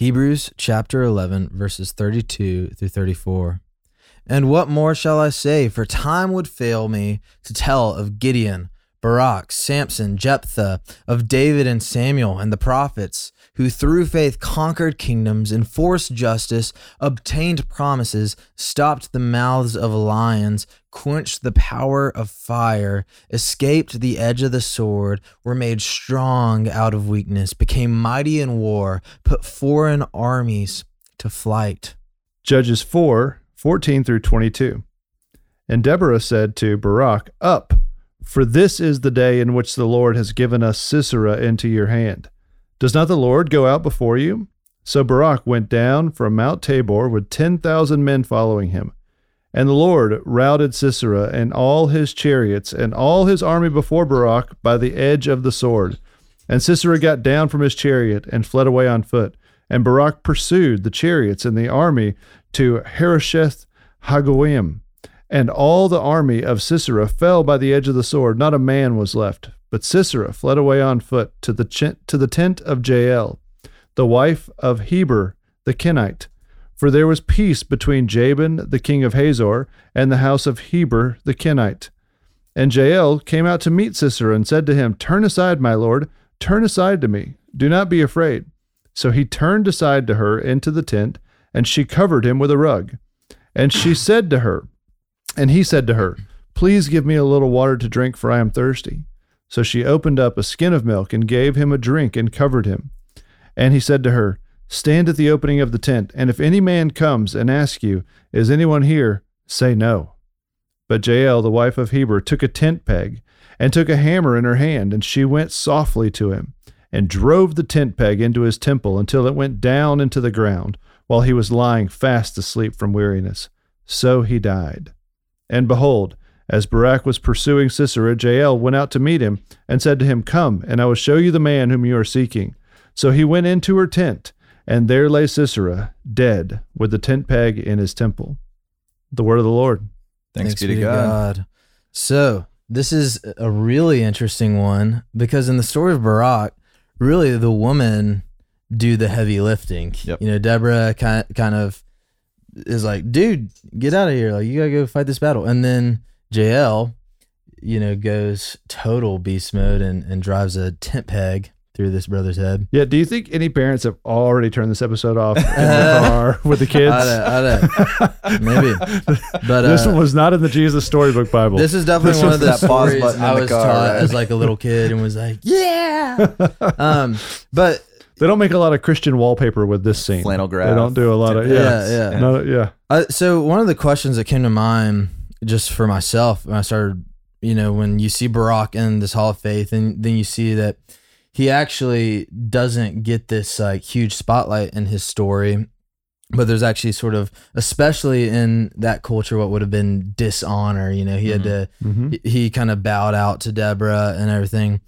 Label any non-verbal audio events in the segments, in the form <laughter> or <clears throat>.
Hebrews chapter 11, verses 32 through 34. And what more shall I say? For time would fail me to tell of Gideon, Barak, Samson, Jephthah, of David and Samuel and the prophets, who through faith conquered kingdoms, enforced justice, obtained promises, stopped the mouths of lions, quenched the power of fire, escaped the edge of the sword, were made strong out of weakness, became mighty in war, put foreign armies to flight. Judges 4 14 through 22. And Deborah said to Barak, Up! For this is the day in which the Lord has given us Sisera into your hand. Does not the Lord go out before you? So Barak went down from Mount Tabor with ten thousand men following him. And the Lord routed Sisera and all his chariots and all his army before Barak by the edge of the sword. And Sisera got down from his chariot and fled away on foot. And Barak pursued the chariots and the army to Harosheth Hagoyim. And all the army of Sisera fell by the edge of the sword. Not a man was left. But Sisera fled away on foot to the, ch- to the tent of Jael, the wife of Heber the Kenite. For there was peace between Jabin the king of Hazor and the house of Heber the Kenite. And Jael came out to meet Sisera and said to him, Turn aside, my lord, turn aside to me. Do not be afraid. So he turned aside to her into the tent, and she covered him with a rug. And she said to her, and he said to her, Please give me a little water to drink, for I am thirsty. So she opened up a skin of milk and gave him a drink and covered him. And he said to her, Stand at the opening of the tent, and if any man comes and asks you, Is anyone here? say no. But Jael, the wife of Heber, took a tent peg and took a hammer in her hand, and she went softly to him and drove the tent peg into his temple until it went down into the ground, while he was lying fast asleep from weariness. So he died. And behold, as Barak was pursuing Sisera, Jael went out to meet him and said to him, Come, and I will show you the man whom you are seeking. So he went into her tent, and there lay Sisera, dead, with the tent peg in his temple. The word of the Lord. Thanks, be to God. So, this is a really interesting one because in the story of Barak, really the woman do the heavy lifting. Yep. You know, Deborah kind kind of is like, dude, get out of here. Like, you gotta go fight this battle. And then Jael, you know, goes total beast mode and, and drives a tent peg through this brother's head. Yeah, do you think any parents have already turned this episode off in the <laughs> car with the kids? I don't, I don't, maybe. But this uh, one was not in the Jesus Storybook Bible. This is definitely This one of the stories I was car, taught right? as like a little kid and was like, yeah. <laughs> um, but they don't make a lot of Christian wallpaper with this scene. Flannel graph. They don't do a lot of yeah, Yeah, yeah. Not- yeah. Uh, so one of the questions that came to mind just for myself when I started, you know, when you see Barak in this Hall of Faith, and then you see that he actually doesn't get this like huge spotlight in his story, but there's actually sort of, especially in that culture, what would have been dishonor. You know, he had to, Mhm. he, he kind of bowed out to Deborah and everything.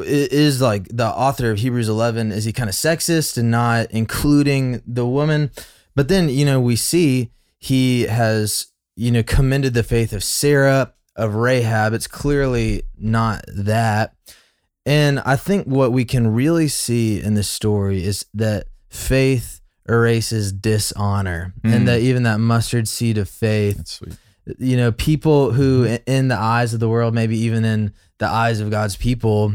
It is like the author of Hebrews 11 is he kind of sexist and not including the woman? But then, you know, we see he has, you know, commended the faith of Sarah, of Rahab. It's clearly not that. And I think what we can really see in this story is that faith erases dishonor Mm. and that even that mustard seed of faith you know people who in the eyes of the world maybe even in the eyes of god's people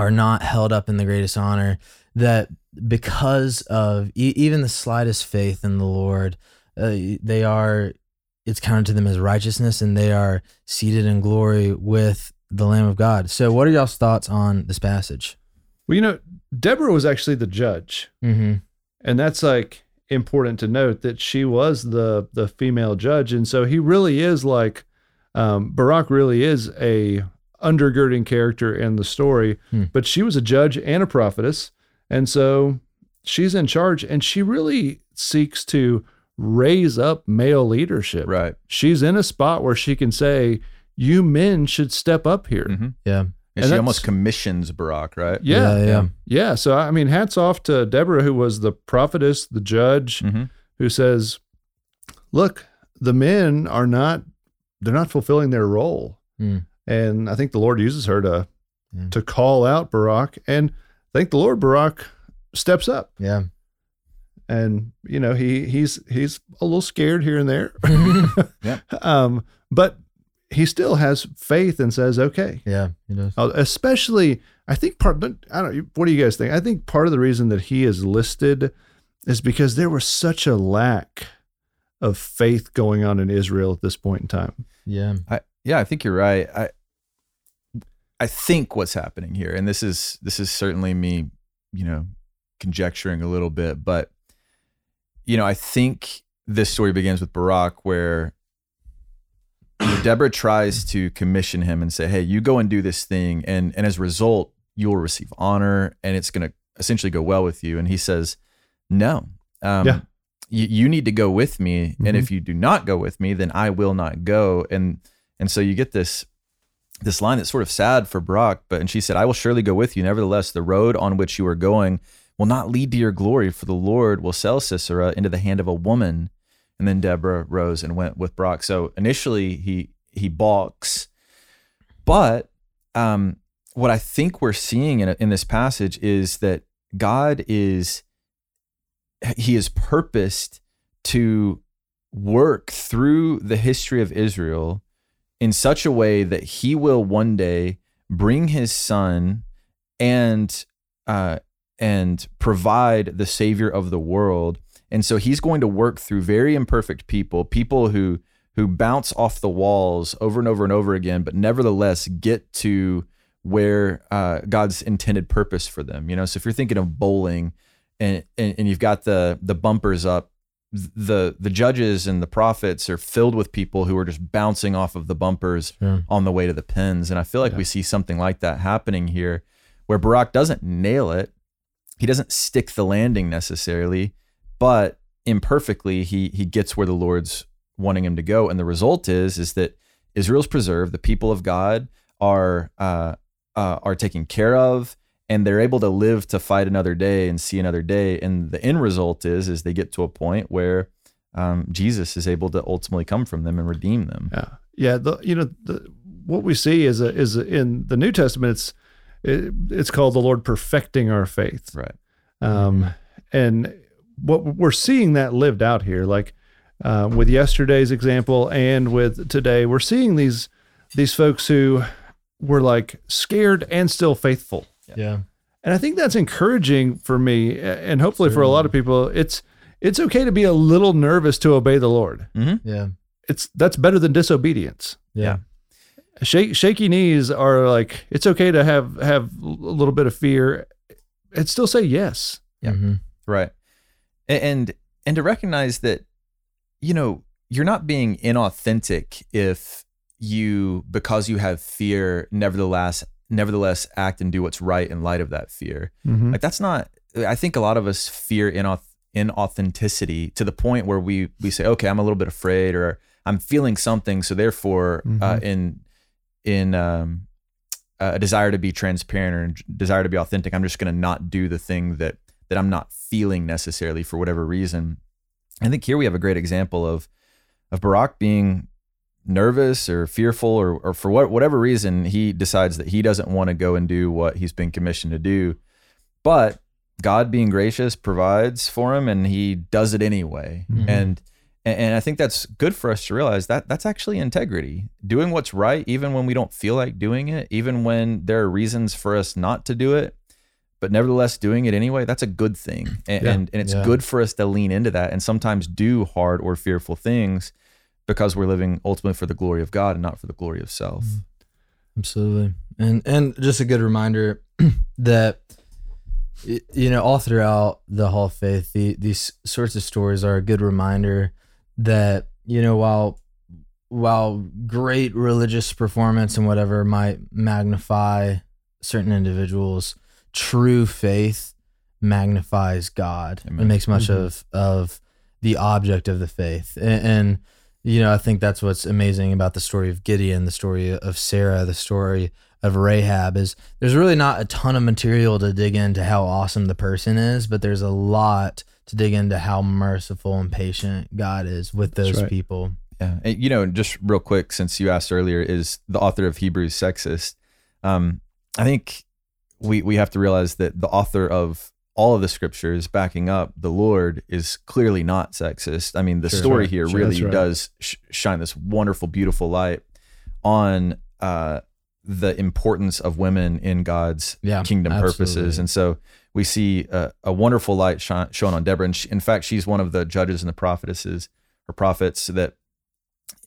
are not held up in the greatest honor that because of e- even the slightest faith in the lord uh, they are it's counted to them as righteousness and they are seated in glory with the lamb of god. So what are y'all's thoughts on this passage? Well, you know, Deborah was actually the judge. mm-hmm. And that's like important to note that she was the the female judge. And so he really is like um Barak really is a undergirding character in the story Hmm. but she was a judge and a prophetess and so she's in charge and she really seeks to raise up male leadership Right. she's in a spot where she can say you men should step up here Mhm. yeah And, And she almost commissions Barak, right? yeah yeah, yeah. yeah so i mean hats off to deborah who was the prophetess the judge hmm who says, "Look, the men are not they're not fulfilling their role." Mm. And I think the Lord uses her to Yeah. to call out Barak and I think the Lord Barak steps up. yeah and you know he he's he's a little scared here and there. <laughs> Yeah. <laughs> Um, but he still has faith and says, "Okay." Yeah, he does. Uh, Especially, I think part. I don't. What do you guys think? I think part of the reason that he is listed is because there was such a lack of faith going on in Israel at this point in time. Yeah. I, yeah, I think you're right. I I think what's happening here, and this is this is certainly me, you know, conjecturing a little bit, but you know, I think this story begins with Barak where Deborah tries to commission him and say, "Hey, you go and do this thing," and and as a result, you will receive honor, and it's going to essentially go well with you. And he says, "No, um, Yeah. you, you need to go with me, and Mhm. if you do not go with me, then I will not go." And and so you get this this line that's sort of sad for Barak, but and she said, "I will surely go with you. Nevertheless, the road on which you are going will not lead to your glory, for the Lord will sell Sisera into the hand of a woman." And then Deborah rose and went with Barak. So initially he he balks, but um, what I think we're seeing in in this passage is that God is he is purposed to work through the history of Israel in such a way that he will one day bring his son and uh, and provide the savior of the world. And so he's going to work through very imperfect people, people who who bounce off the walls over and over and over again, but nevertheless get to where uh, God's intended purpose for them. You know, so if you're thinking of bowling, and, and and you've got the the bumpers up, the the judges and the prophets are filled with people who are just bouncing off of the bumpers Sure. on the way to the pins. And I feel like Yeah. we see something like that happening here, where Barak doesn't nail it. He doesn't stick the landing necessarily, but imperfectly he he gets where the Lord's wanting him to go. And the result is is that Israel's preserved. The people of God are uh, uh, are taken care of, and they're able to live to fight another day and see another day. And the end result is is they get to a point where um, Jesus is able to ultimately come from them and redeem them. Yeah, yeah. The you know the what we see is a, is a, in the New Testament. It's it, it's called the Lord perfecting our faith. Right. Um, and what we're seeing that lived out here, like uh, with yesterday's example and with today, we're seeing these these folks who were like scared and still faithful. Yeah. And I think that's encouraging for me, and hopefully for a lot of people. It's it's okay to be a little nervous to obey the Lord. Yeah. It's that's better than disobedience. Yeah. Shake, shaky knees are like it's okay to have have a little bit of fear and still say yes. Yeah. Mhm. Right. And and to recognize that you know, you're not being inauthentic if you because you have fear nevertheless nevertheless act and do what's right in light of that fear. Mm-hmm. Like that's not I think a lot of us fear inauth- inauthenticity to the point where we we say okay, I'm a little bit afraid or I'm feeling something so therefore uh, Mhm. in in um a desire to be transparent or desire to be authentic, I'm just going to not do the thing that that I'm not feeling necessarily for whatever reason. I think here we have a great example of of Barak being nervous or fearful or, or for what whatever reason he decides that he doesn't want to go and do what he's been commissioned to do. But God being gracious provides for him and he does it anyway. Mhm. And and I think that's good for us to realize that that's actually integrity. Doing what's right even when we don't feel like doing it, even when there are reasons for us not to do it, but nevertheless doing it anyway, that's a good thing. And Yeah. and, and it's Yeah. good for us to lean into that and sometimes do hard or fearful things because we're living ultimately for the glory of God and not for the glory of self. Absolutely. And and just a good reminder <clears throat> that you know all throughout the Hall of Faith, the, these sorts of stories are a good reminder that you know while while great religious performance and whatever might magnify certain individuals, true faith magnifies God Amen. and makes much Mhm. of of the object of the faith. And, and you know, I think that's what's amazing about the story of Gideon, the story of Sarah, the story of Rahab is there's really not a ton of material to dig into how awesome the person is, but there's a lot to dig into how merciful and patient God is with those right. people. Yeah. And, you know, just real quick, since you asked earlier, is the author of Hebrews sexist? Um, I think we we have to realize that the author of all of the scriptures backing up the Lord is clearly not sexist. I mean, the Sure. story here Sure. really right. does sh- shine this wonderful, beautiful light on uh, the importance of women in God's Yeah, kingdom purposes. And so we see a, a wonderful light shine, shown on Deborah. And she, in fact, she's one of the judges and the prophetesses or prophets that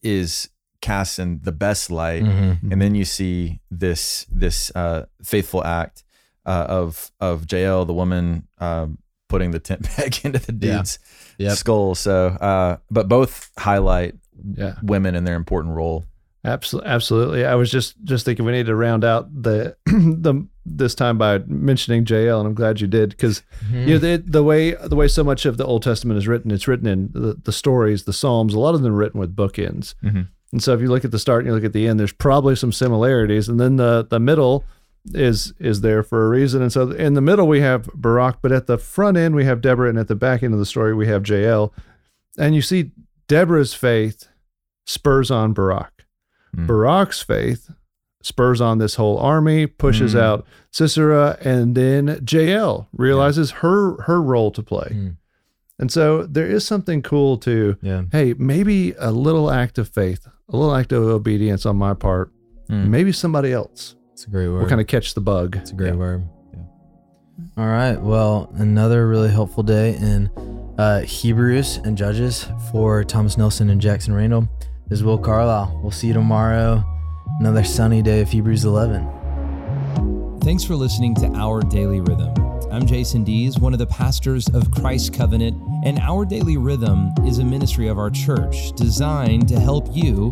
is cast in the best light. Mhm. And then you see this this uh, faithful act uh, of of Jael, the woman um, putting the tent <laughs> peg into the Yeah. dude's Yep. skull. So, uh, but both highlight Yeah. women and their important role. Absolutely, absolutely. I was just just thinking we need to round out the <clears throat> the this time by mentioning Jael, and I'm glad you did because Mhm. you know the, the way the way so much of the Old Testament is written, it's written in the, the stories, the Psalms. A lot of them are written with bookends, Mhm. and so if you look at the start and you look at the end, there's probably some similarities, and then the the middle is is there for a reason. And so in the middle we have Barak, but at the front end we have Deborah, and at the back end of the story we have Jael, and you see Deborah's faith spurs on Barak. Mm. Barak's faith spurs on this whole army, pushes Mm. out Sisera, and then Jael realizes her her role to play. Mm. And so there is something cool to, Yeah. hey, maybe a little act of faith, a little act of obedience on my part, Mm. maybe somebody else It's a great word. We'll kind of catch the bug. It's a great Yeah. word. Yeah. All right. Well, another really helpful day in uh, Hebrews and Judges for Thomas Nelson and Jackson Randall. This is Will Carlisle. We'll see you tomorrow. Another sunny day of Hebrews 11. Thanks for listening to Our Daily Rhythm. I'm Jason Dees, one of the pastors of Christ Covenant, and Our Daily Rhythm is a ministry of our church designed to help you